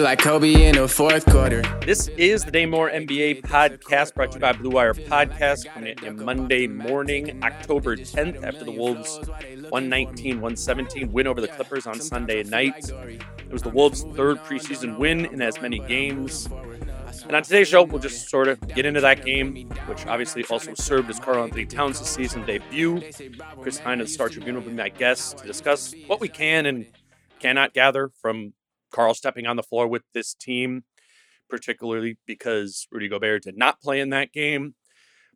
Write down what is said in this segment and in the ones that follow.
Like Kobe in the fourth quarter. This is the Dane Moore NBA podcast brought to you by Blue Wire Podcast coming in Monday morning, October 10th, after the Wolves 119 117 win over the Clippers on Sunday night. It was the Wolves' third preseason win in as many games. And on today's show, we'll just sort of get into that game, which obviously also served as Karl-Anthony Towns' season debut. Chris Hine of the Star Tribune will be my guest to discuss what we can and cannot gather from Karl stepping on the floor with this team, particularly because Rudy Gobert did not play in that game.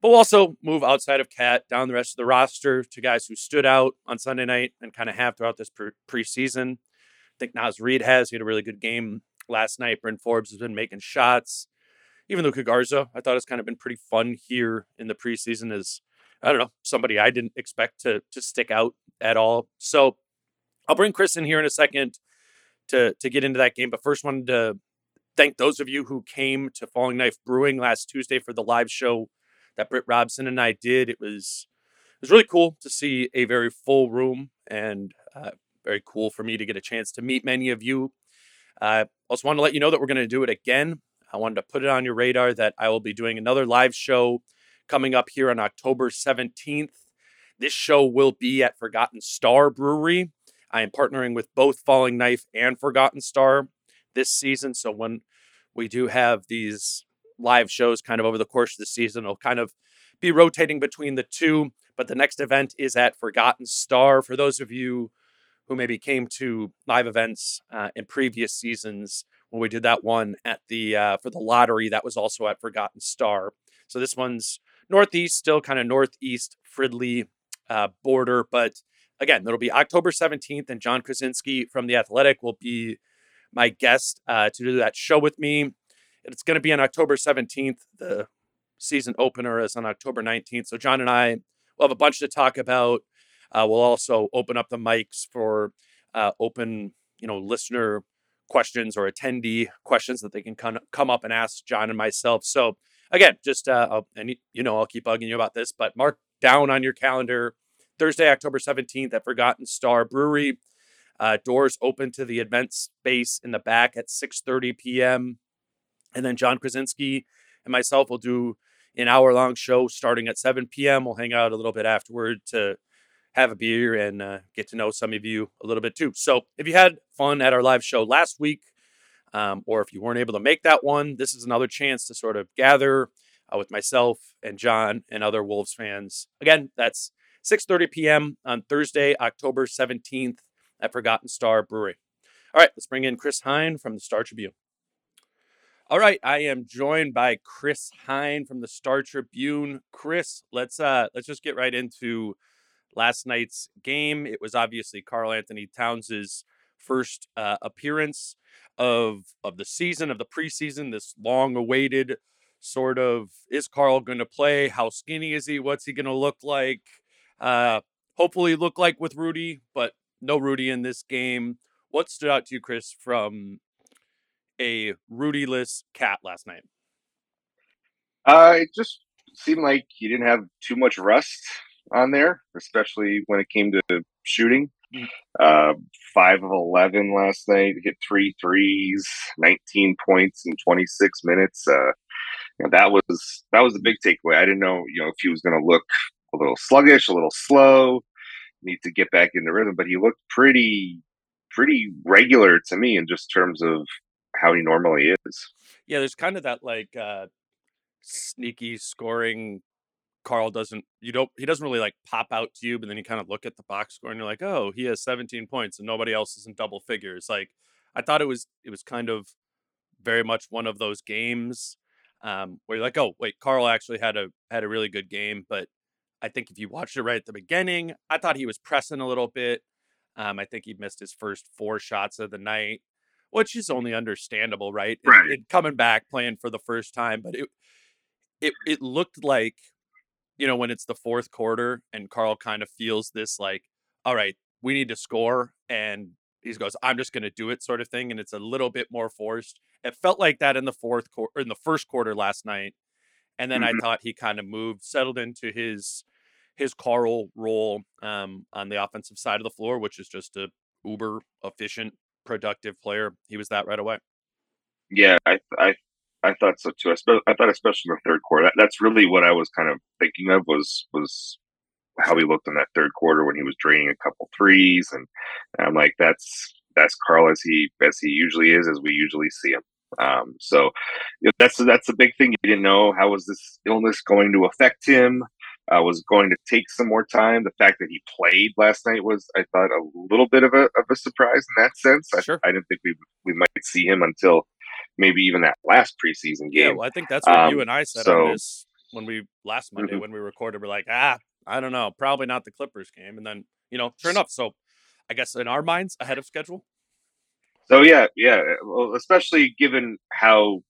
But we'll also move outside of KAT down the rest of the roster to guys who stood out on Sunday night and kind of have throughout this pre- preseason. I think Naz Reid has. He had a really good game last night. Bryn Forbes has been making shots. Even Luka Garza, I thought has kind of been pretty fun here in the preseason as, I don't know, somebody I didn't expect to, to stick out at all. So I'll bring Chris in here in a second to to get into that game. But first, wanted to thank those of you who came to Falling Knife Brewing last Tuesday for the live show that Britt Robson and I did. It was it was really cool to see a very full room and uh, very cool for me to get a chance to meet many of you. I uh, also wanted to let you know that we're going to do it again. I wanted to put it on your radar that I will be doing another live show coming up here on October 17th. This show will be at Forgotten Star Brewery. I am partnering with both Falling Knife and Forgotten Star this season. So when we do have these live shows kind of over the course of the season, it'll kind of be rotating between the two. But the next event is at Forgotten Star. For those of you who maybe came to live events uh, in previous seasons, when we did that one at the uh, for the lottery, that was also at Forgotten Star. So this one's northeast, still kind of northeast Fridley uh, border, but again, it'll be October 17th, and Jon Krawczynski from The Athletic will be my guest uh, to do that show with me. It's going to be on October 17th. The season opener is on October 19th. So, Jon and I will have a bunch to talk about. Uh, we'll also open up the mics for uh, open, you know, listener questions or attendee questions that they can come, come up and ask Jon and myself. So, again, just, uh, and you know, I'll keep bugging you about this, but mark down on your calendar Thursday, October 17th at Forgotten Star Brewery. Uh, doors open to the event space in the back at 6.30 p.m. And then Jon Krawczynski and myself will do an hour-long show starting at 7 p.m. We'll hang out a little bit afterward to have a beer and uh, get to know some of you a little bit too. So if you had fun at our live show last week, um, or if you weren't able to make that one, this is another chance to sort of gather uh, with myself and Jon and other Wolves fans. Again, that's 6.30 p.m. on Thursday, October 17th at Forgotten Star Brewery. All right, let's bring in Chris Hine from the Star Tribune. All right, I am joined by Chris Hine from the Star Tribune. Chris, let's uh let's just get right into last night's game. It was obviously Karl Anthony Towns's first uh, appearance of of the season of the preseason. This long awaited sort of is Karl going to play? How skinny is he? What's he going to look like? Uh, hopefully, look like with Rudy, but no Rudy in this game. What stood out to you, Chris, from a Rudy-less KAT last night? Uh, it just seemed like he didn't have too much rust. on there, especially when it came to shooting. Mm. Uh, five of eleven last night, hit three threes, nineteen points in twenty six minutes. Uh, that was that was a big takeaway. I didn't know, you know, if he was going to look a little sluggish, a little slow, need to get back in the rhythm, but he looked pretty pretty regular to me in just terms of how he normally is. Yeah, there's kind of that like uh sneaky scoring Karl doesn't you don't he doesn't really like pop out to you, but then you kind of look at the box score and you're like, oh, he has 17 points and nobody else is in double figures. Like I thought it was it was kind of very much one of those games um, where you're like, oh wait, Karl actually had a had a really good game, but I think if you watched it right at the beginning, I thought he was pressing a little bit. Um, I think he missed his first four shots of the night, which is only understandable, right? Right. It, it, coming back playing for the first time, but it it it looked like, you know, when it's the fourth quarter and Karl kind of feels this like, all right, we need to score, and he goes, I'm just going to do it, sort of thing, and it's a little bit more forced. It felt like that in the fourth quarter, in the first quarter last night, and then mm-hmm. I thought he kind of moved, settled into his his Karl role um, on the offensive side of the floor, which is just a uber efficient, productive player. He was that right away. Yeah, I I I thought so too. I, spe- I thought especially in the third quarter. That, that's really what I was kind of thinking of was was how he looked in that third quarter when he was draining a couple threes, and, and I'm like, that's that's Karl as he as he usually is, as we usually see him. Um, so you know, that's that's a big thing. You didn't know how was this illness going to affect him uh, was going to take some more time. The fact that he played last night was, I thought, a little bit of a of a surprise in that sense. Sure. I, I didn't think we we might see him until maybe even that last preseason game. Yeah, well, I think that's what um, you and I said so, on this when we last Monday mm-hmm. when we recorded. We're like, ah, I don't know, probably not the Clippers game, and then you know, sure enough. So, I guess in our minds, ahead of schedule. So yeah, yeah, well, especially given how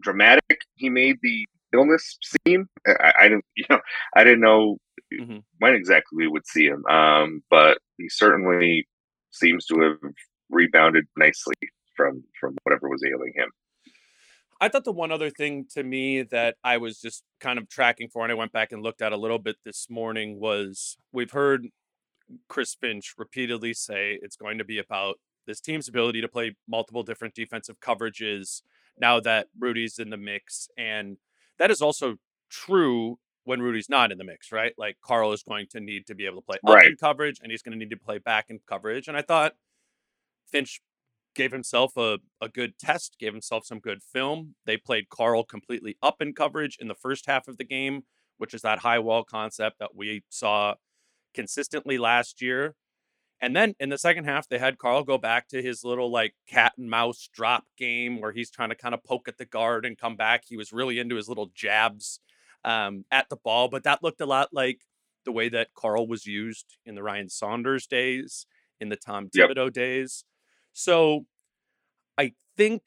dramatic he made the illness scene. I, I didn't, you know, I didn't know mm-hmm. when exactly we would see him, um, but he certainly seems to have rebounded nicely from from whatever was ailing him. I thought the one other thing to me that I was just kind of tracking for, and I went back and looked at a little bit this morning, was we've heard Chris Finch repeatedly say it's going to be about this team's ability to play multiple different defensive coverages now that Rudy's in the mix. And that is also true when Rudy's not in the mix, right? Like Karl is going to need to be able to play up in coverage and he's going to need to play back in coverage. And I thought Finch gave himself a, a good test, gave himself some good film. They played Karl completely up in coverage in the first half of the game, which is that high wall concept that we saw consistently last year. And then in the second half, they had Karl go back to his little like cat and mouse drop game where he's trying to kind of poke at the guard and come back. He was really into his little jabs um, at the ball, but that looked a lot like the way that Karl was used in the Ryan Saunders days, in the Tom Thibodeau yep. days. So I think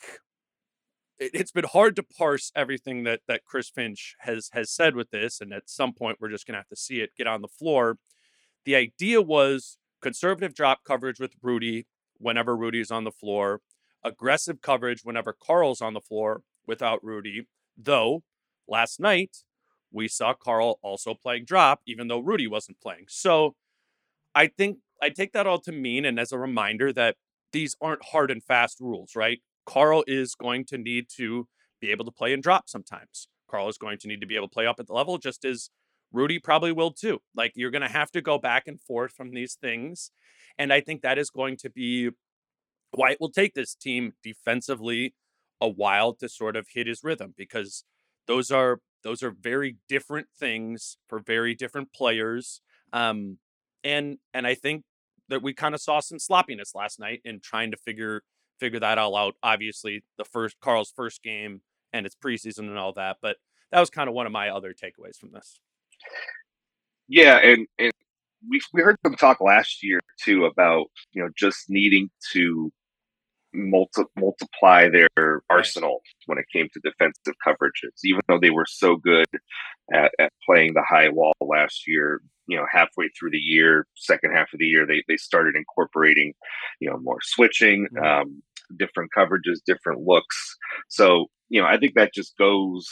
it's been hard to parse everything that that Chris Finch has has said with this, and at some point we're just gonna have to see it get on the floor. The idea was conservative drop coverage with Rudy whenever Rudy is on the floor, aggressive coverage whenever Karl's on the floor without Rudy. Though last night we saw Karl also playing drop, even though Rudy wasn't playing. So I think I take that all to mean and as a reminder that these aren't hard and fast rules, right? Karl is going to need to be able to play and drop sometimes. Karl is going to need to be able to play up at the level just as Rudy probably will too. Like you're going to have to go back and forth from these things. And I think that is going to be why it will take this team defensively a while to sort of hit his rhythm because those are those are very different things for very different players. Um and and I think that we kind of saw some sloppiness last night in trying to figure figure that all out. Obviously, the first Karl's first game and it's preseason and all that, but that was kind of one of my other takeaways from this. Yeah, and, and we we heard them talk last year too about you know just needing to multi- multiply their arsenal when it came to defensive coverages. Even though they were so good at, at playing the high wall last year, you know, halfway through the year, second half of the year, they they started incorporating, you know, more switching, mm-hmm. um, different coverages, different looks. So you know, I think that just goes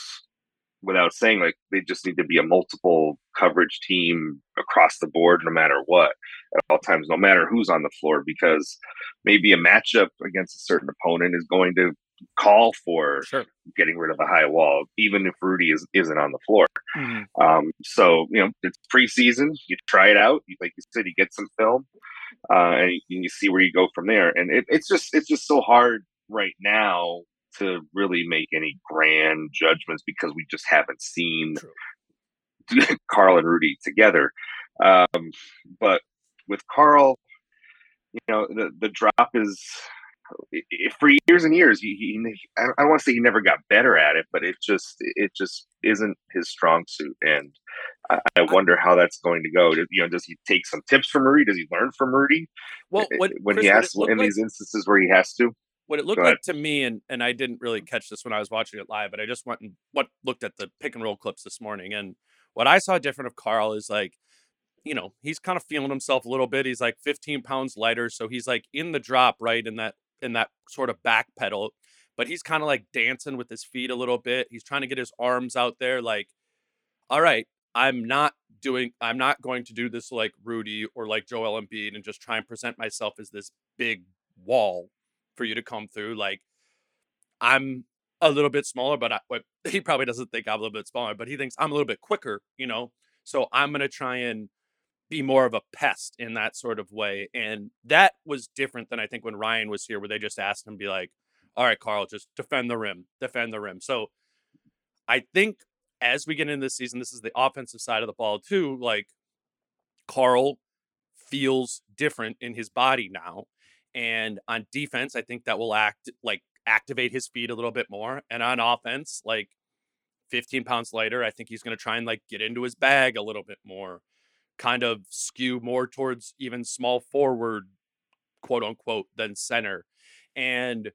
without saying like they just need to be a multiple coverage team across the board no matter what at all times no matter who's on the floor because maybe a matchup against a certain opponent is going to call for Sure. getting rid of the high wall even if rudy is, isn't on the floor Mhm. um, so you know it's preseason you try it out you, like you said you get some film uh, and you, you see where you go from there and it, it's just it's just so hard right now to really make any grand judgments because we just haven't seen Karl and Rudy together. Um, but with Karl, you know, the, the drop is for years and years. He, he I don't- want to say he never got better at it, but it just it just isn't his strong suit, and I, I wonder how that's going to go. Does- You know, does he take some tips from Rudy? Does he learn from Rudy Well, i- what, when Chris, he has in like- these instances where he has to? What it looked like to me, and and I didn't really catch this when I was watching it live, but I just went and what looked at the pick and roll clips this morning, and what I saw different of Karl is like, you know, he's kind of feeling himself a little bit. He's like 15 pounds lighter, so he's like in the drop, right, in that in that sort of back pedal, but he's kind of like dancing with his feet a little bit. He's trying to get his arms out there, like, all right, I'm not doing, I'm not going to do this like Rudy or like Joel Embiid and just try and present myself as this big wall for you to come through. Like, I'm a little bit smaller, but I, he probably doesn't think I'm a little bit smaller, but he thinks I'm a little bit quicker, you know? So I'm going to try and be more of a pest in that sort of way. And that was different than I think when Ryan was here, where they just asked him, be like, all right, Karl, just defend the rim, defend the rim. So I think as we get into this season, this is the offensive side of the ball too. Like Karl feels different in his body now. And on defense, I think that will act like activate his feet a little bit more. And on offense, like 15 pounds lighter, I think he's going to try and like get into his bag a little bit more, kind of skew more towards even small forward, quote unquote, than center. And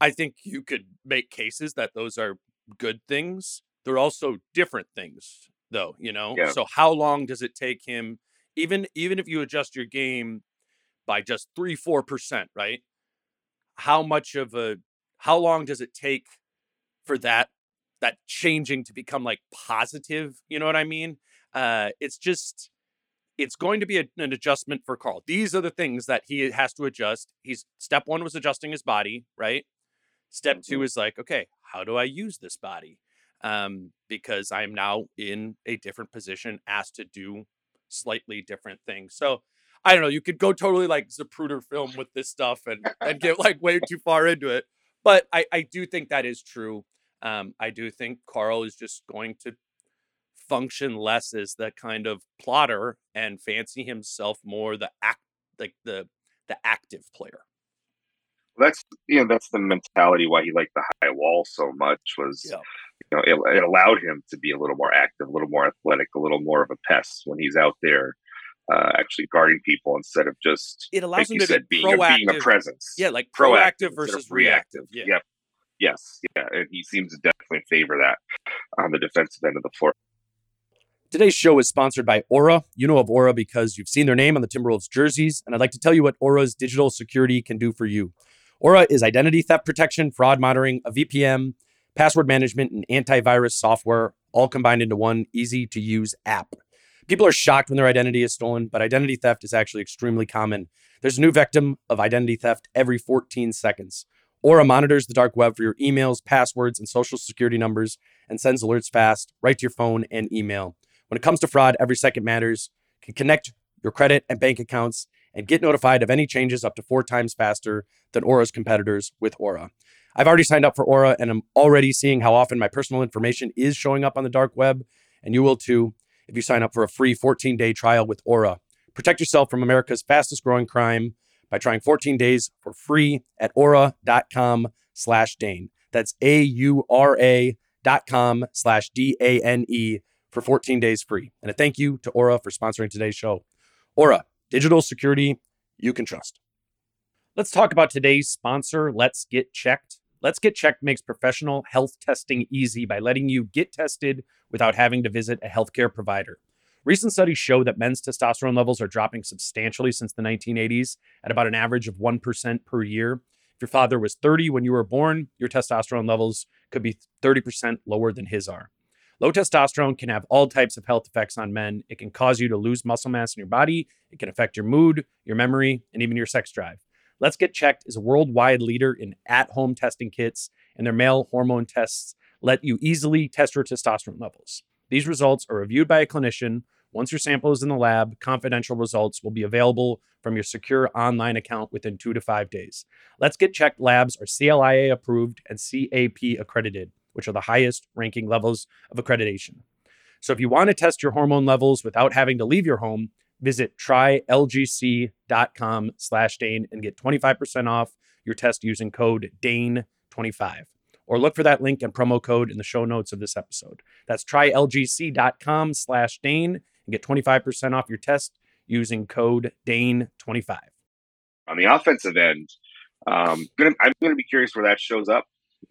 I think you could make cases that those are good things. They're also different things, though, you know? Yeah. So how long does it take him, even even if you adjust your game by just three, four percent, right? How much of a how long does it take for that that changing to become like positive? You know what I mean? Uh it's just it's going to be a, an adjustment for Karl. These are the things that he has to adjust. He's step one was adjusting his body, right? Step two is like, okay, how do I use this body? Um, because I'm now in a different position, asked to do slightly different things. So I don't know. You could go totally like Zapruder film with this stuff and and get like way too far into it. But I I do think that is true. Um, I do think Karl is just going to function less as the kind of plotter and fancy himself more the act like the the active player. That's you know that's the mentality why he liked the high wall so much was Yeah. you know it, it allowed him to be a little more active, a little more athletic, a little more of a pest when he's out there uh, actually guarding people instead of just It allows like him you to said be being a, being a presence. Yeah, like proactive proactive instead of versus reactive. Yeah. Yep. Yes. Yeah. And he seems to definitely favor that on the defensive end of the floor. Today's show is sponsored by Aura. You know of Aura because you've seen their name on the Timberwolves jerseys, and I'd like to tell you what Aura's digital security can do for you. Aura is identity theft protection, fraud monitoring, a VPN, password management, and antivirus software, all combined into one easy to use app. People are shocked when their identity is stolen, but identity theft is actually extremely common. There's a new victim of identity theft every 14 seconds. Aura monitors the dark web for your emails, passwords, and social security numbers and sends alerts fast right to your phone and email. When it comes to fraud, every second matters. Can connect your credit and bank accounts and get notified of any changes up to four times faster than Aura's competitors with Aura. I've already signed up for Aura and I'm already seeing how often my personal information is showing up on the dark web, and you will too if you sign up for a free 14 day trial with Aura. Protect yourself from America's fastest growing crime by trying 14 days for free at aura.com slash Dane. That's A U R A dot com slash D A N E for 14 days free. And a thank you to Aura for sponsoring today's show. Aura, digital security you can trust. Let's talk about today's sponsor, Let's Get Checked. Let's Get Checked makes professional health testing easy by letting you get tested without having to visit a healthcare provider. Recent studies show that men's testosterone levels are dropping substantially since the 1980s at about an average of 1% per year. If your father was 30 when you were born, your testosterone levels could be 30% lower than his are. Low testosterone can have all types of health effects on men. It can cause you to lose muscle mass in your body, it can affect your mood, your memory, and even your sex drive. Let's Get Checked is a worldwide leader in at home testing kits, and their male hormone tests let you easily test your testosterone levels. These results are reviewed by a clinician. Once your sample is in the lab, confidential results will be available from your secure online account within two to five days. Let's Get Checked labs are CLIA approved and CAP accredited which are the highest ranking levels of accreditation. So if you want to test your hormone levels without having to leave your home, visit trylgc.com slash Dane and get 25% off your test using code DANE25. Or look for that link and promo code in the show notes of this episode. That's trylgc.com slash Dane and get 25% off your test using code DANE25. On the offensive end, um, gonna, I'm going to be curious where that shows up.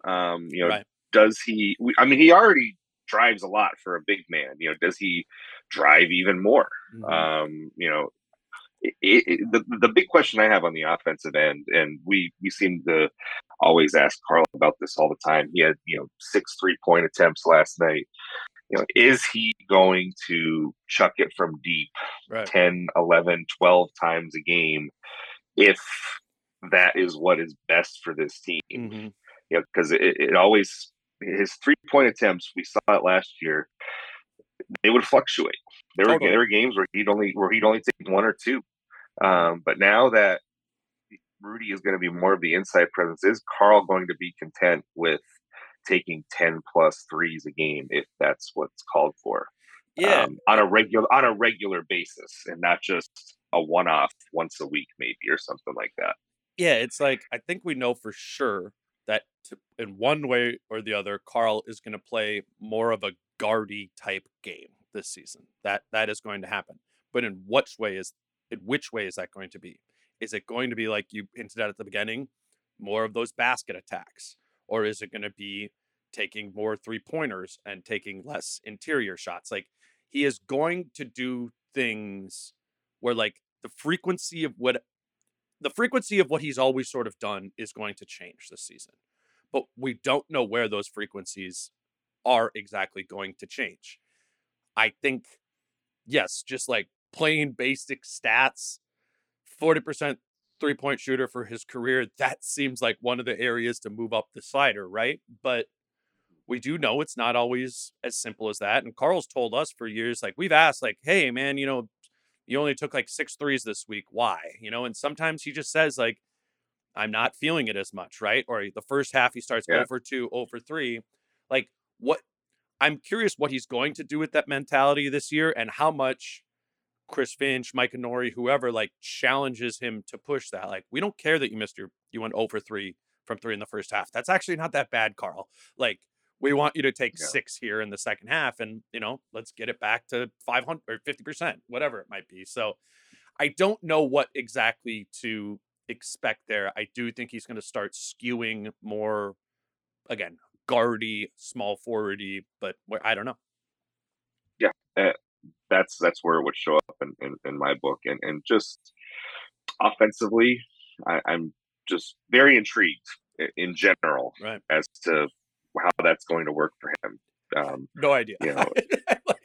Um, you know, right does he? I mean, he already drives a lot for a big man. You know, does he drive even more? Mm-hmm. Um, you know, it, it, the the big question I have on the offensive end, and we we seem to always ask Karl about this all the time. He had you know six three point attempts last night. You know, is he going to chuck it from deep right. 10, 11, 12 times a game if that is what is best for this team? Mm-hmm. You know, because it, it always his three point attempts, we saw it last year. They would fluctuate. There were there were games where he'd only where he'd only take one or two. Um, but now that Rudy is going to be more of the inside presence, is Karl going to be content with taking ten plus threes a game if that's what's called for? Yeah, um, on a regular on a regular basis, and not just a one off once a week, maybe or something like that. Yeah, it's like I think we know for sure that in one way or the other, Karl is going to play more of a guardy type game this season. That that is going to happen. But in which way is in which way is that going to be? Is it going to be like you hinted at at the beginning, more of those basket attacks, or is it going to be taking more three pointers and taking less interior shots? Like he is going to do things where like the frequency of what the frequency of what he's always sort of done is going to change this season. But we don't know where those frequencies are exactly going to change. I think, yes, just like plain basic stats, 40% three point shooter for his career, that seems like one of the areas to move up the slider, right? But we do know it's not always as simple as that. And Karl's told us for years, like, we've asked, like, hey, man, you know, you only took like six threes this week. Why? You know, and sometimes he just says, like, I'm not feeling it as much, right? Or the first half he starts yeah. over two, over three. Like, what I'm curious what he's going to do with that mentality this year and how much Chris Finch, Micah Nori, whoever, like challenges him to push that. Like, we don't care that you missed your, you went over three from three in the first half. That's actually not that bad, Karl. Like, we want you to take yeah. six here in the second half and you know let's get it back to 500 or 50% whatever it might be so i don't know what exactly to expect there i do think he's going to start skewing more again guardy small forwardy but i don't know yeah uh, that's that's where it would show up in, in, in my book and and just offensively I, i'm just very intrigued in general right. as to how that's going to work for him. Um, no idea. You know,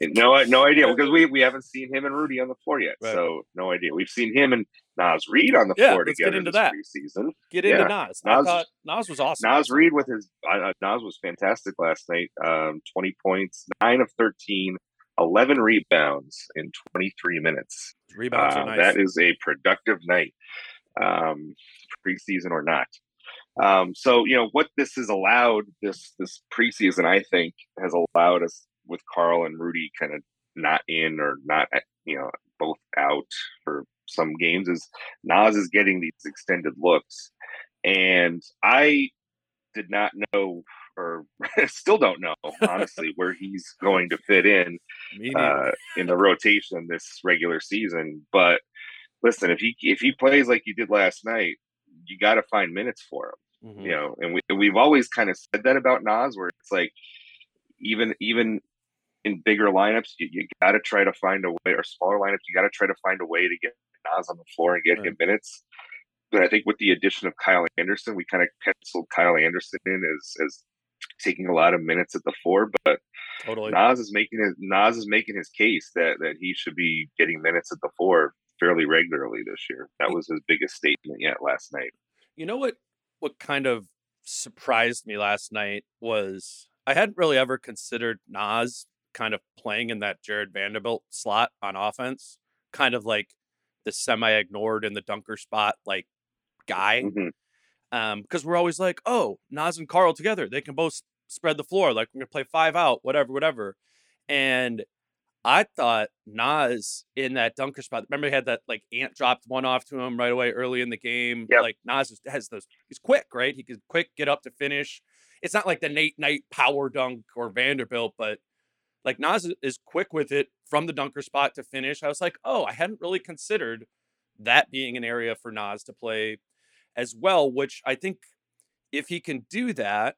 no, no idea because we, we haven't seen him and Rudy on the floor yet, right. so no idea. We've seen him and Naz Reid on the yeah, floor let's together get into that. preseason. Get into yeah. Naz. Naz. I thought Naz was awesome. Naz Reid with his uh, Naz was fantastic last night. Um, Twenty points, nine of 13, 11 rebounds in twenty three minutes. Rebounds uh, nice. That is a productive night, um, preseason or not. Um, so you know what this has allowed this this preseason, I think, has allowed us with Karl and Rudy kind of not in or not you know both out for some games is Naz is getting these extended looks, and I did not know or still don't know honestly where he's going to fit in uh, in the rotation this regular season. But listen, if he if he plays like he did last night, you got to find minutes for him. Mm-hmm. You know, and we we've always kind of said that about Naz, where it's like even even in bigger lineups, you, you got to try to find a way, or smaller lineups, you got to try to find a way to get Naz on the floor and get right. him minutes. But I think with the addition of Kyle Anderson, we kind of penciled Kyle Anderson in as as taking a lot of minutes at the four, but Totally. Naz is making his Naz is making his case that that he should be getting minutes at the four fairly regularly this year. That was his biggest statement yet last night. You know what what kind of surprised me last night was I hadn't really ever considered Naz kind of playing in that Jarred Vanderbilt slot on offense, kind of like the semi ignored in the dunker spot like guy. Mhm. Um, because we're always like, oh, Naz and Karl together, they can both spread the floor, like we're gonna play five out, whatever, whatever. And I thought Naz in that dunker spot. Remember, he had that like Ant dropped one off to him right away early in the game. Yep. Like Naz is- has those. He's quick, right? He can quick get up to finish. It's not like the Nate Knight power dunk or Vanderbilt, but like Naz is quick with it from the dunker spot to finish. I was like, oh, I hadn't really considered that being an area for Naz to play as well. Which I think if he can do that,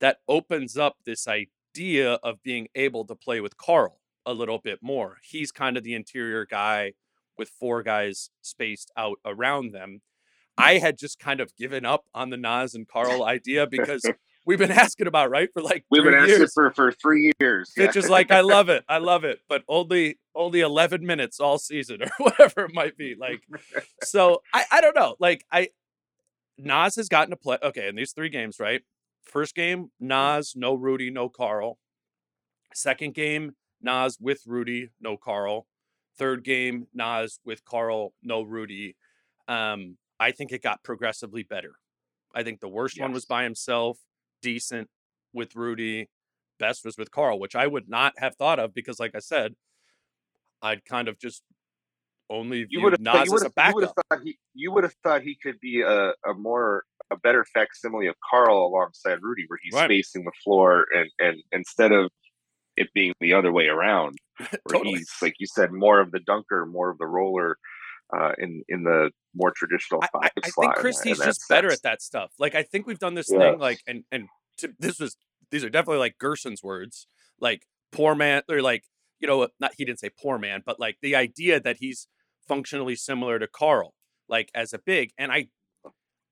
that opens up this idea of being able to play with Karl a little bit more. He's kind of the interior guy with four guys spaced out around them. Mm. I had just kind of given up on the Naz and Karl idea because we've been asking about right for like We've three been asking years. for for three years. Finch is like, I love it, I love it, but only only eleven minutes all season or whatever it might be. Like, so I I don't know. Like I Naz has gotten to play. Okay, in these three games, right? First game, mm. Naz, no Rudy, no Karl. Second game, Naz with Rudy, no Karl. Third game, Naz with Karl, no Rudy. Um, I think it got progressively better. I think the worst one was by himself, decent with Rudy, best was with Karl, which I would not have thought of because, like I said, I'd kind of just only you would have Naz you as would have thought he you would have thought he could be a, a more a better facsimile of Karl alongside Rudy, where he's Right. spacing the floor and and instead of it being the other way around, where Totally. he's like you said, more of the dunker, more of the roller, uh, in in the more traditional five I, I think in Chris that- he's that just better at that stuff. Like I think we've done this thing like and and to, this was these are definitely like Gerson's words, like poor man or like you know not he didn't say poor man, but like the idea that he's functionally similar to Karl, like as a big. And I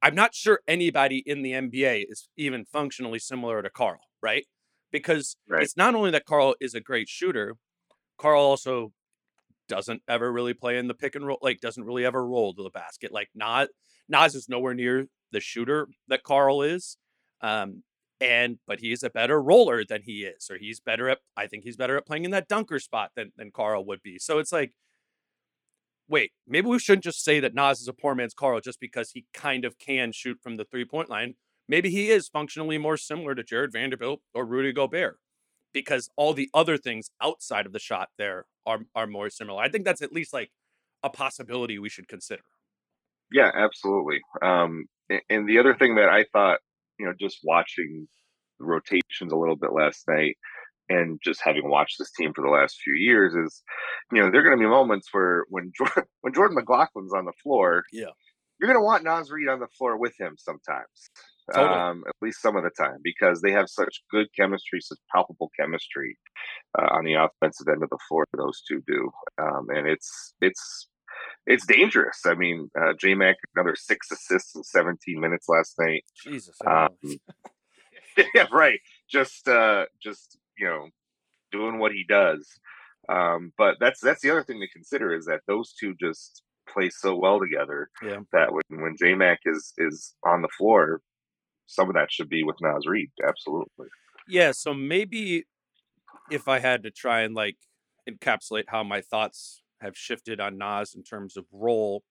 I'm not sure anybody in the NBA is even functionally similar to Karl, right? Because Right. it's not only that Karl is a great shooter, Karl also doesn't ever really play in the pick and roll, like doesn't really ever roll to the basket. Like not Naz is nowhere near the shooter that Karl is. Um, and but he's a better roller than he is, or he's better at I think he's better at playing in that dunker spot than than Karl would be. So it's like, wait, maybe we shouldn't just say that Naz is a poor man's Karl just because he kind of can shoot from the three point line. Maybe he is functionally more similar to Jarred Vanderbilt or Rudy Gobert because all the other things outside of the shot there are are more similar. I think that's at least like a possibility we should consider. Yeah, absolutely. Um, and the other thing that I thought, you know, just watching the rotations a little bit last night and just having watched this team for the last few years is, you know, there are going to be moments where when Jordan, when Jordan McLaughlin's on the floor, Yeah. you're going to want Naz Reid on the floor with him sometimes. Totally. Um, at least some of the time, because they have such good chemistry, such palpable chemistry uh, on the offensive end of the floor. Those two do, um, and it's it's it's dangerous. I mean, uh, J Mac another six assists in 17 minutes last night. Jesus. Um, yeah, right. Just uh, just you know, doing what he does. Um, but that's that's the other thing to consider is that those two just play so well together Yeah. that when when J Mac is is on the floor, some of that should be with Naz Reed. Absolutely. Yeah, so maybe if I had to try and like encapsulate how my thoughts have shifted on Nas in terms of role,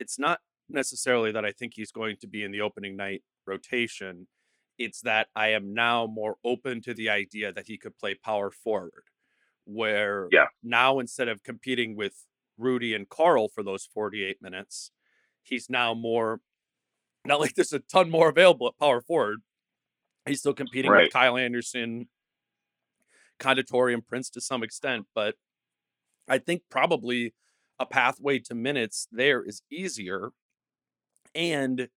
it's not necessarily that I think he's going to be in the opening night rotation. It's that I am now more open to the idea that he could play power forward, where Yeah. now instead of competing with Rudy and Karl for those 48 minutes, he's now more not like there's a ton more available at power forward. He's still competing Right. with Kyle Anderson, Conditori, and Prince to some extent, but I think probably a pathway to minutes there is easier and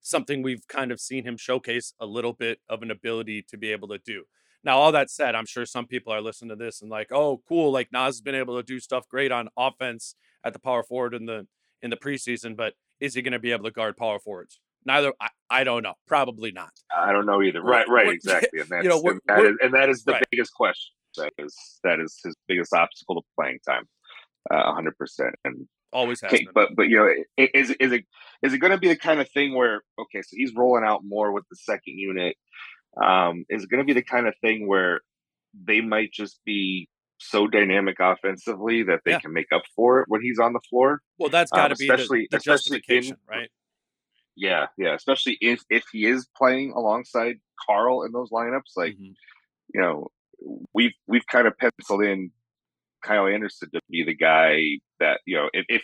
something we've kind of seen him showcase a little bit of an ability to be able to do. Now, all that said, I'm sure some people are listening to this and like, oh, cool, like Naz has been able to do stuff great on offense at the power forward in the in the preseason, but is he going to be able to guard power forwards? Neither I, I don't know. Probably not. I don't know either. Right, right, exactly. And that's you know, and that is, and that is the right. biggest question. That is that is his biggest obstacle to playing time. Uh, hundred percent. And Always has but but you know, is is it is it going to be the kind of thing where okay, so he's rolling out more with the second unit. Um, is it going to be the kind of thing where they might just be so dynamic offensively that they Yeah. can make up for it when he's on the floor? well, that's got to be especially- the especially in- justification, right? Yeah, yeah. Especially if if he is playing alongside Karl in those lineups, like Mhm. you know, we've we've kind of penciled in Kyle Anderson to be the guy that you know if if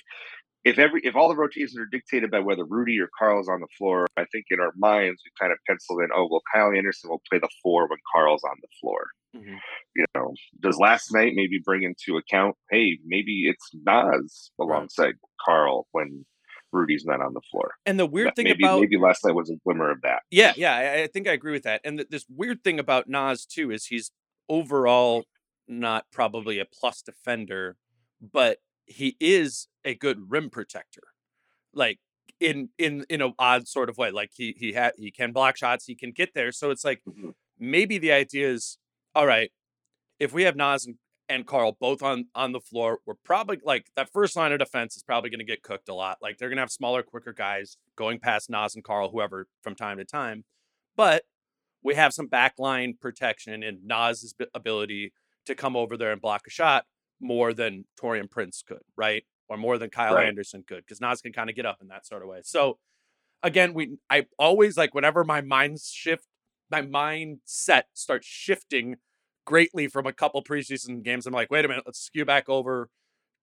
if every if all the rotations are dictated by whether Rudy or Karl's on the floor, I think in our minds we kind of penciled in, oh well, Kyle Anderson will play the four when Karl's on the floor. Mhm. You know, does last night maybe bring into account, hey, maybe it's Naz alongside Karl when Rudy's not on the floor. And the weird That- thing maybe about maybe last night was a glimmer of that. Yeah, yeah, I, I think I agree with that. And th- this weird thing about Naz too is he's overall not probably a plus defender, but he is a good rim protector. Like in in in an odd sort of way. Like he he had he can block shots, he can get there. So it's like Mhm. maybe the idea is all right, if we have Naz and, and Karl both on on the floor, we're probably like that first line of defense is probably going to get cooked a lot. Like they're going to have smaller, quicker guys going past Naz and Karl, whoever from time to time. But we have some backline protection and Naz's ability to come over there and block a shot more than Taurean Prince could, right? Or more than Kyle Right. Anderson could, because Naz can kind of get up in that sort of way. So again, we I always like whenever my mind shift, my mindset starts shifting greatly from a couple preseason games. I'm like, wait a minute, let's skew back over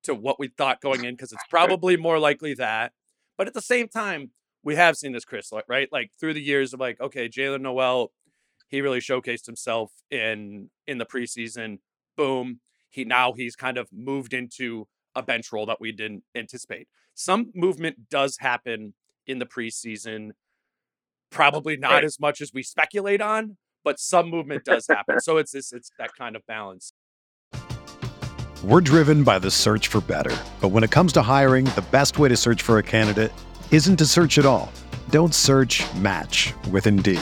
to what we thought going in because it's probably more likely that. But at the same time, we have seen this, Chris, right? Like through the years of like, okay, Jaylen Nowell, he really showcased himself in in the preseason. Boom, he now he's kind of moved into a bench role that we didn't anticipate. Some movement does happen in the preseason, probably not Right. as much as we speculate on, but some movement does happen. so it's this it's that kind of balance. We're driven by the search for better. But when it comes to hiring, the best way to search for a candidate isn't to search at all. Don't search match with Indeed.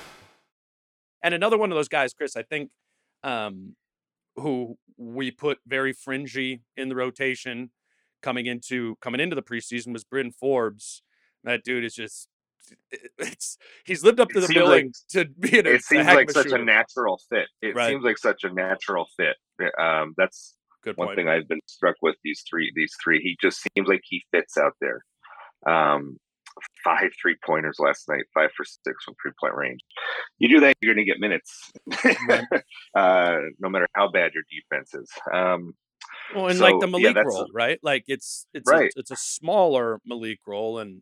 And another one of those guys, Chris, I think, um, who we put very fringy in the rotation coming into coming into the preseason was Bryn Forbes. That dude is just it's he's lived up to It the seems like- billing to be a, It seems like such a natural fit. It Right. seems like such a natural fit. Um, that's Good one point. thing I've been struck with these three. These three, he just seems like he fits out there. Um, five three pointers last night, five for six from three point range. You do that, you're going to get minutes, uh, no matter how bad your defense is. Um, well, and so, like the Malik yeah, role, right? Like it's it's Right. a, it's a smaller Malik role, and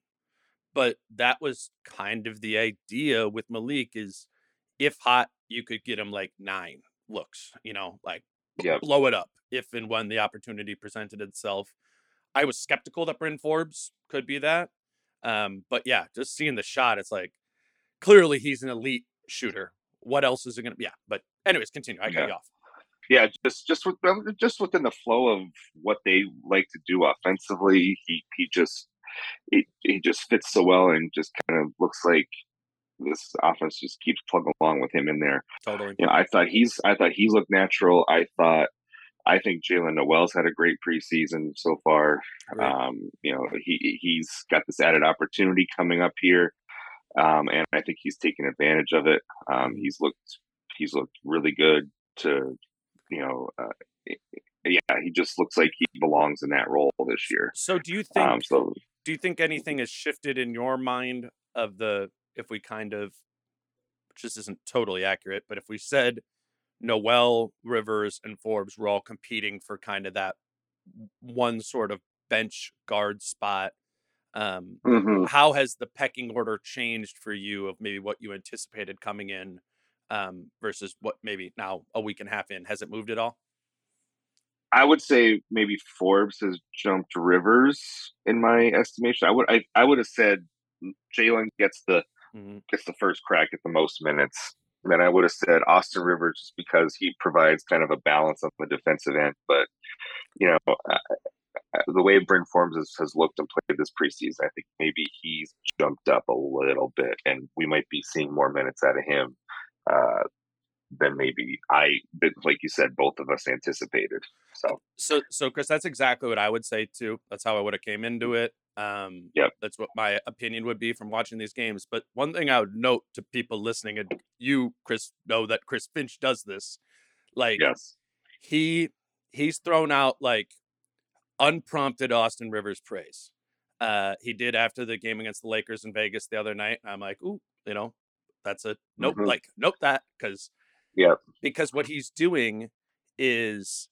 but that was kind of the idea with Malik is if hot, you could get him like nine looks, you know, like Yep. blow it up if and when the opportunity presented itself. I was skeptical that Bryn Forbes could be that. Um, but yeah, just seeing the shot, it's like clearly he's an elite shooter. What else is it gonna be? yeah, but anyways, continue. I cut Yeah. you off. yeah, just just with just within the flow of what they like to do offensively, he he just he, he just fits so well and just kind of looks like this offense just keeps plugging along with him in there. Totally. You know, I thought he's I thought he looked natural. I thought I think Jaylen Nowell's had a great preseason so far. Agreed. Um, you know, he he's got this added opportunity coming up here, um, and I think he's taken advantage of it. Um, he's looked he's looked really good. To you know, uh, yeah, he just looks like he belongs in that role this year. So do you think Um, so do you think anything has shifted in your mind of the if we kind of which this isn't totally accurate, but if we said Nowell, Rivers, and Forbes were all competing for kind of that one sort of bench guard spot, um, mhm. how has the pecking order changed for you of maybe what you anticipated coming in um, versus what maybe now a week and a half in? Has it moved at all? I would say maybe Forbes has jumped Rivers in my estimation. I would I, I would have said Jaylen gets the Mhm. gets the first crack at the most minutes. Then I would have said Austin Rivers just because he provides kind of a balance on the defensive end. But you know, uh, uh, the way Bryn Forbes has, has looked and played this preseason, I think maybe he's jumped up a little bit, and we might be seeing more minutes out of him uh, than maybe I, like you said, both of us anticipated. So So, so Chris, that's exactly what I would say too. That's how I would have came into it. Um, Yep. That's what my opinion would be from watching these games. But one thing I would note to people listening, and you, Chris, know that Chris Finch does this. Like yes, he he's thrown out like unprompted Austin Rivers praise. Uh, he did after the game against the Lakers in Vegas the other night. I'm like, ooh, you know, that's a nope. Mhm. Like nope that because yeah, because what he's doing is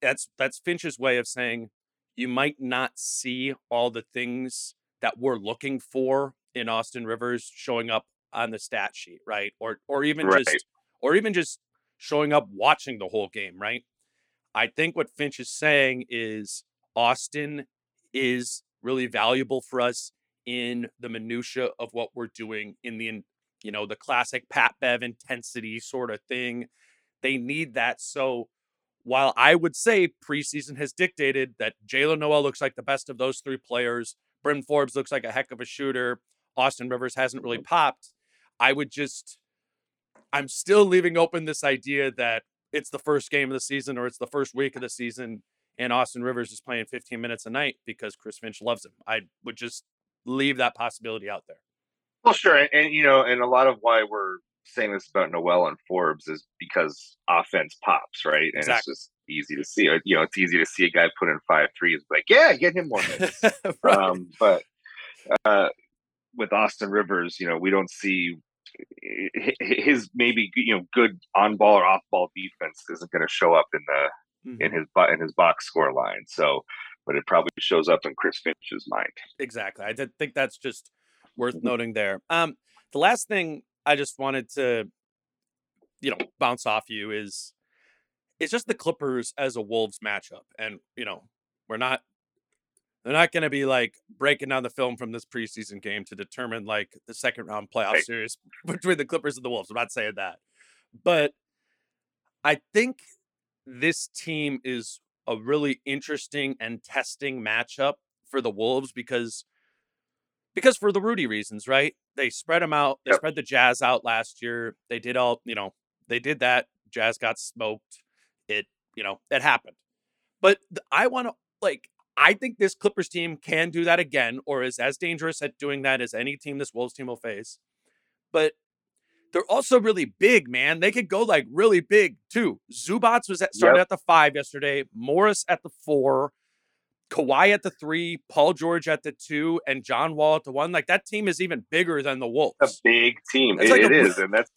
that's that's Finch's way of saying you might not see all the things that we're looking for in Austin Rivers showing up on the stat sheet, right? Or or even Right. just or even just showing up watching the whole game, right? I think what Finch is saying is Austin is really valuable for us in the minutia of what we're doing in the you know the classic Pat Bev intensity sort of thing. They need that. So while I would say preseason has dictated that Jaylen Nowell looks like the best of those three players, Bryn Forbes looks like a heck of a shooter, Austin Rivers hasn't really popped. I would just I'm still leaving open this idea that it's the first game of the season or it's the first week of the season and Austin Rivers is playing 15 minutes a night because Chris Finch loves him. I would just leave that possibility out there. Well, sure, and, and you know, and a lot of why we're saying this about Nowell and Forbes is because offense pops, right? And Exactly. it's just easy to see. You know, it's easy to see a guy put in five threes, like, yeah, get him more minutes. right. um, but uh, with Austin Rivers, you know, we don't see hi- hi- his maybe you know good on ball or off ball defense isn't going to show up in the Mhm. in his in his box score line. So, but it probably shows up in Chris Finch's mind. exactly. I did think that's just worth noting there. Um, the last thing I just wanted to, you know, bounce off you is, it's just the Clippers as a Wolves matchup, and you know, we're not, they're not going to be like breaking down the film from this preseason game to determine like the second round playoff Right. series between the Clippers and the Wolves. I'm not saying that, but I think this team is a really interesting and testing matchup for the Wolves because because for the Rudy reasons, right? They spread them out. They Yep. spread the Jazz out last year. They did all, you know, they did that. Jazz got smoked. It, you know, it happened. But I want to like I think this Clippers team can do that again or is as dangerous at doing that as any team this Wolves team will face. But they're also really big, man. They could go like really big too. Zubac was at started Yep. at the five yesterday. Morris at the four. Kawhi at the three, Paul George at the two, and John Wall at the one. Like that team is even bigger than the Wolves. A big team. It, like it a- is, and that's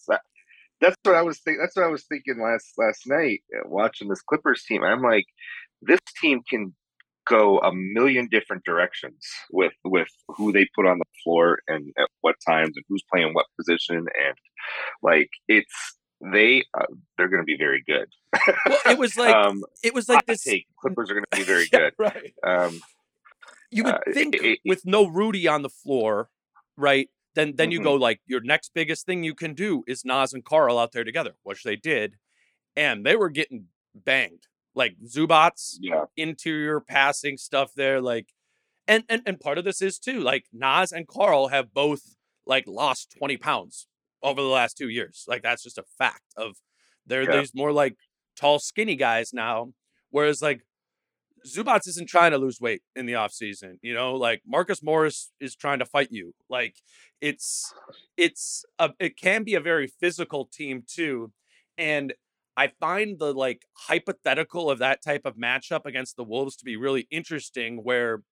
that's what I was thinking. That's what I was thinking last last night uh, watching this Clippers team. I'm like, this team can go a million different directions with with who they put on the floor and at what times and who's playing what position and like it's they uh, they're going to be very good. Well, it was like um, it was like hot this. take Clippers are going to be very Yeah, good. right. Um, You would Uh, think it- with no Rudy on the floor, right? Then then you Mhm. go like your next biggest thing you can do is Naz and Karl out there together, which they did, and they were getting banged like Zubac yeah, interior passing stuff there, like, and and and part of this is too like Naz and Karl have both like lost twenty pounds over the last two years. Like that's just a fact of they're Yeah. these more like tall, skinny guys now, whereas like Zubac isn't trying to lose weight in the offseason, you know, like Marcus Morris is trying to fight you. Like it's it's a it can be a very physical team too. And I find the like hypothetical of that type of matchup against the Wolves to be really interesting where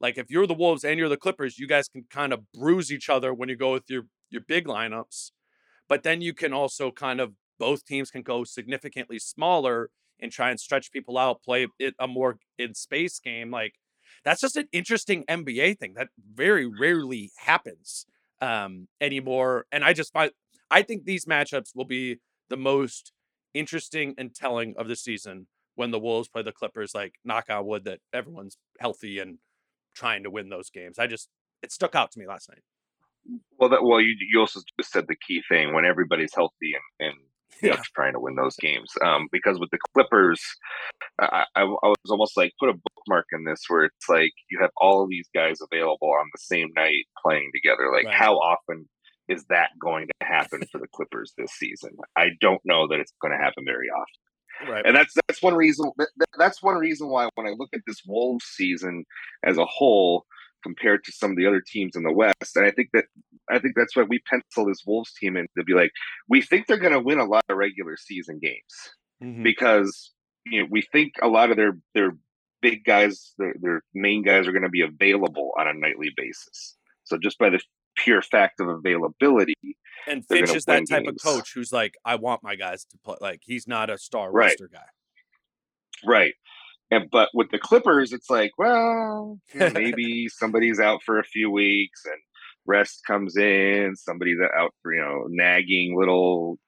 like if you're the Wolves and you're the Clippers, you guys can kind of bruise each other when you go with your your big lineups. But then you can also kind of both teams can go significantly smaller and try and stretch people out, play it a more in space game. Like that's just an interesting NBA thing that very rarely happens um, anymore. And I just find I think these matchups will be the most interesting and telling of the season when the Wolves play the Clippers. Like knock on wood that everyone's healthy and trying to win those games. I just it stuck out to me last night. Well, that well, you you also just said the key thing when everybody's healthy and and you know, trying to win those games. Um, because with the Clippers, I, I, I was almost like put a bookmark in this where it's like you have all of these guys available on the same night playing together. Like, Right. how often is that going to happen for the Clippers this season? I don't know that it's going to happen very often. Right. And that's that's one reason. that- that- That's one reason why when I look at this Wolves season as a whole compared to some of the other teams in the West, and I think that I think that's why we pencil this Wolves team in to be like, we think they're going to win a lot of regular season games Mhm. because you know we think a lot of their their big guys, their their main guys, are going to be available on a nightly basis. So just by the pure fact of availability, And Finch is that type games. of coach who's like, I want my guys to play. Like he's not a star Right. roster guy. Right. And but with the Clippers, it's like, well, you know, hmm, maybe somebody's out for a few weeks and rest comes in, somebody's out for, you know, nagging little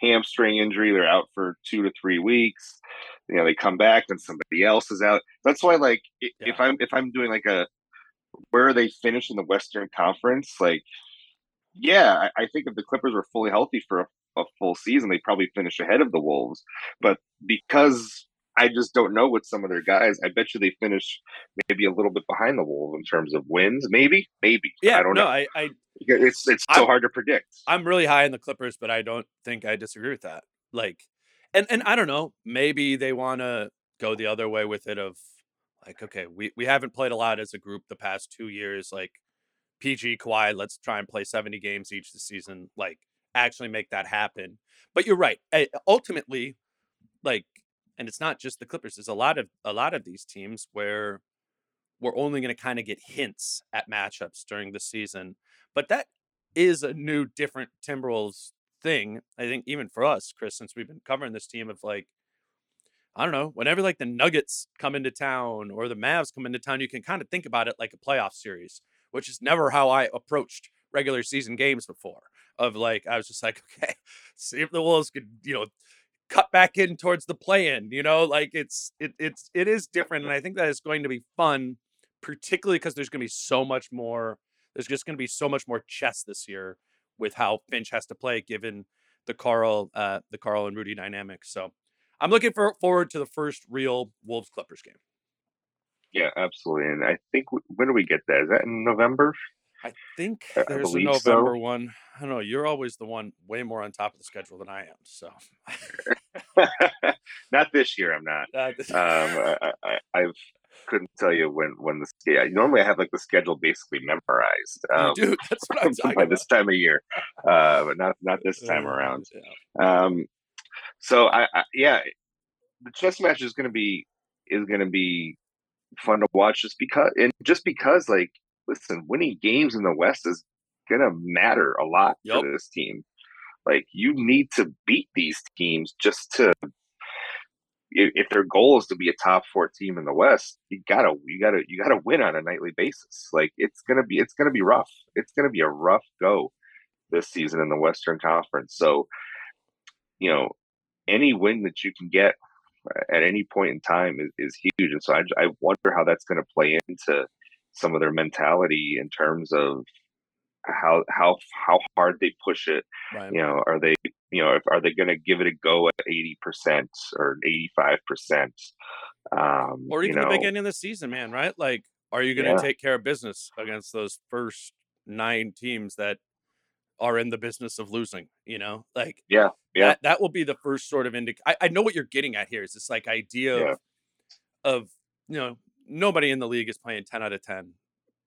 hamstring injury, they're out for two to three weeks. You know, they come back and somebody else is out. That's why like i- if I'm if I'm doing like a where they finish in the Western Conference, like yeah, I, I think if the Clippers were fully healthy for a, a full season, they probably finish ahead of the Wolves. But because I just don't know with some of their guys, I bet you they finish maybe a little bit behind the Wolves in terms of wins. Maybe, maybe. Yeah, I don't no, know. I, I It's it's so I'm- hard to predict. I'm really high in the Clippers, but I don't think I disagree with that. Like, and and I don't know, maybe they want to go the other way with it of like, okay, we we haven't played a lot as a group the past two years. Like, PG Kawhi, let's try and play 70 games each this season. Like, actually make that happen. But you're right. eh, Ultimately, like, and it's not just the Clippers. There's a lot of a lot of these teams where we're only going to kind of get hints at matchups during the season. But that is a new, different Timberwolves thing. I think even for us, Chris, since we've been covering this team of like, I don't know, whenever like the Nuggets come into town or the Mavs come into town, you can kind of think about it like a playoff series, which is never how I approached regular season games before. Of like, I was just like, okay, see if the Wolves could, you know, cut back in towards the play in, you know, like it's it it's it is different. And I think that is going to be fun, particularly because there's gonna be so much more there's just gonna be so much more chess this year with how Finch has to play given the Karl uh the Karl and Rudy dynamic. So I'm looking for, forward to the first real Wolves Clippers game. Yeah, absolutely. And I think when do we get that? Is that in November? I think I- I there's a believe so. November one. I don't know. You're always the one way more on top of the schedule than I am. So not this year. I'm not. this- Um, I, I, I've couldn't tell you when when the yeah, normally I have like the schedule basically memorized. Um, do. That's what I'm talking by about. this time of year, uh, but not not this time Uh, around. yeah. Um, so I, I yeah, the chess match is going to be is going to be fun to watch just because and just because like listen, winning games in the West is gonna matter a lot Yep. for this team. Like you need to beat these teams just to if, if their goal is to be a top four team in the West, you gotta you gotta you gotta win on a nightly basis. Like it's gonna be it's gonna be rough. It's gonna be a rough go this season in the Western Conference. So, you know, any win that you can get uh, at any point in time is, is huge. And so I, I wonder how that's going to play into some of their mentality in terms of how how how hard they push it. Right. You know, are they you know are they going to give it a go at eighty percent or eighty five percent? Um, or you even the beginning of the season, man, right? Like, are you going to Yeah. take care of business against those first nine teams that are in the business of losing? You know, like, Yeah, yeah. that, that will be the first sort of indic. I, I know what you're getting at here is this like idea Yeah. of, of, you know, nobody in the league is playing 10 out of 10,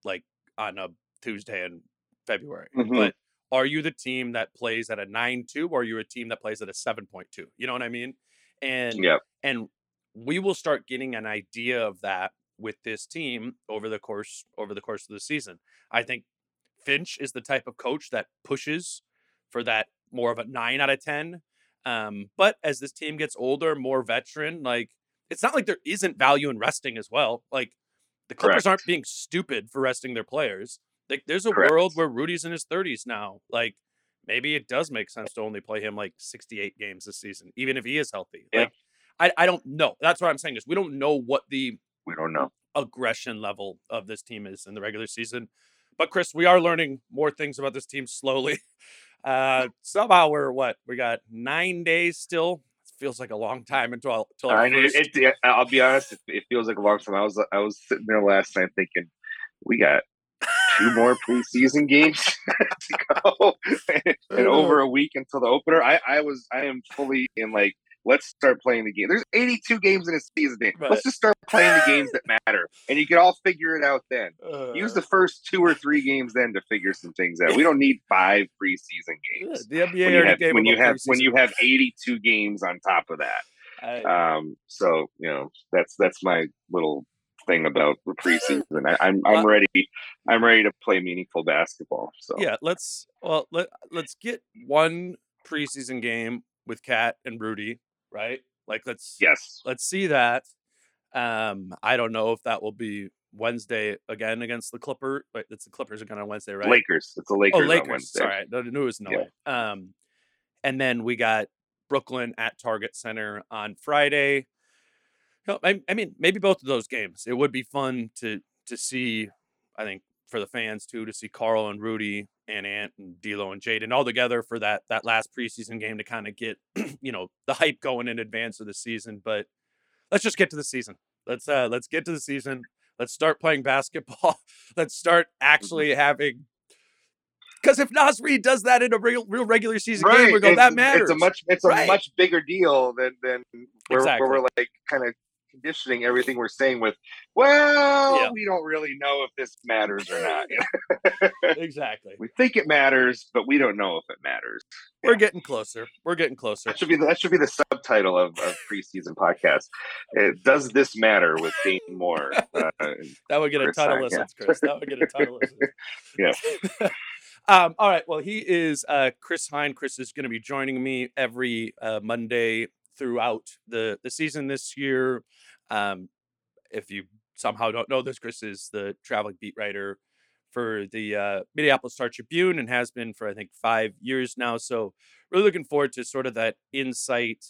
like on a Tuesday in February. Mhm. But are you the team that plays at a 9 2 or are you a team that plays at a 7.2? You know what I mean? And, yeah, and we will start getting an idea of that with this team over the course over the course of the season. I think Finch is the type of coach that pushes for that more of a 9 out of 10. Um, but as this team gets older, more veteran, like it's not like there isn't value in resting as well. Like the Clippers aren't being stupid for resting their players. Like there's a Correct. world where Rudy's in his 30s now. Like maybe it does make sense to only play him like 68 games this season, even if he is healthy. Yeah. Like I, I don't know. That's what I'm saying is we don't know what the we don't know. aggression level of this team is in the regular season. But Chris, we are learning more things about this team slowly. Uh, somehow we're what we got nine days still. Feels like a long time until I'll, until I know, first- it, it, I'll be honest. It, it feels like a long time. I was I was sitting there last night thinking, we got two more preseason games to go, and over a week until the opener. I I was I am fully in like let's start playing the game. There's 82 games in a season. Right. Let's just start playing the games that matter, and you can all figure it out then. Uh, Use the first two or three games then to figure some things out. We don't need five preseason yeah, games. the NBA When you have when you have when you have 82 games on top of that. I- Um, so you know that's that's my little thing about the preseason. I, I'm I'm ready. I'm ready to play meaningful basketball. So yeah, let's well let let's get one preseason game with KAT and Rudy, right? Like let's yes, let's see that. Um, I don't know if that will be Wednesday again against the Clipper, but it's the Clippers again on Wednesday, right? Lakers. It's a Lakers. oh, on Lakers. Wednesday. Sorry, I knew it was no Yeah. Um, and then we got Brooklyn at Target Center on Friday. You know, I, I mean, maybe both of those games. It would be fun to to see. I think for the fans too to see Karl and Rudy and Ant and D'Lo and Jaden all together for that that last preseason game to kind of get you know the hype going in advance of the season. But let's just get to the season. Let's uh let's get to the season. Let's start playing basketball. let's start actually having. Because if Naz Reid does that in a real, real regular season game, we go, it's, that matters. It's a much it's a Right. much bigger deal than than where, Exactly. where we're like kind of conditioning everything we're saying with. Well, Yeah. we don't really know if this matters or not. exactly. we think it matters, but we don't know if it matters. We're getting closer. We're getting closer. That should be the, that should be the subtitle of, of preseason podcast. Uh, Does this matter with Dane Moore? Uh, That would get a Chris ton of Hine, yeah. listens, Chris. That would get a ton of listens. Yeah. um, all right. Well, he is uh, Chris Hine. Chris is going to be joining me every uh, Monday throughout the the season this year. Um, if you somehow don't know this, Chris is the traveling beat writer for the uh, Minneapolis Star Tribune and has been for I think five years now. So really looking forward to sort of that insight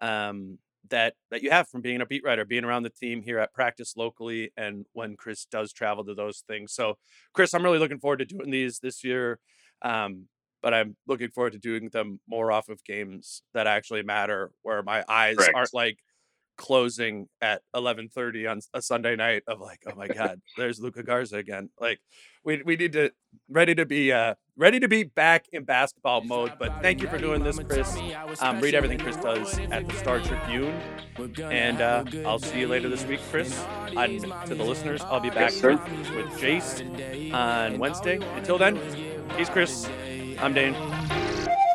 um, that that you have from being a beat writer, being around the team here at practice locally, and when Chris does travel to those things. So, Chris, I'm really looking forward to doing these this year. Um, but I'm looking forward to doing them more off of games that actually matter, where my eyes Correct. aren't like closing at 11:30 on a Sunday night of like, oh my god, there's Luka Garza again. Like, we we need to ready to be uh ready to be back in basketball mode. But thank you for doing this, Chris. Um, read everything Chris does at the Star Tribune, and uh, I'll see you later this week, Chris. And to the listeners, I'll be back Yes, with, with Jace on Wednesday. Until then, he's Chris. I'm Dane.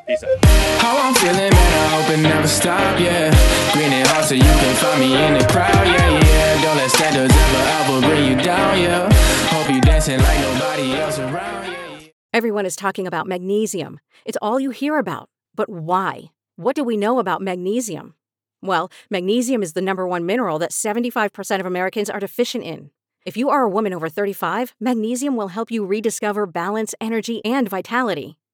Peace out. How I'm feeling, man, I hope it never stop, yeah. Green and hard so you can find me in the crowd, yeah, yeah. Don't let standards ever, ever bring you down, yeah. Hope you dancing like nobody else around, yeah. Everyone is talking about magnesium. It's all you hear about. But why? What do we know about magnesium? Well, magnesium is the number one mineral that 75% of Americans are deficient in. If you are a woman over 35, magnesium will help you rediscover balance, energy, and vitality.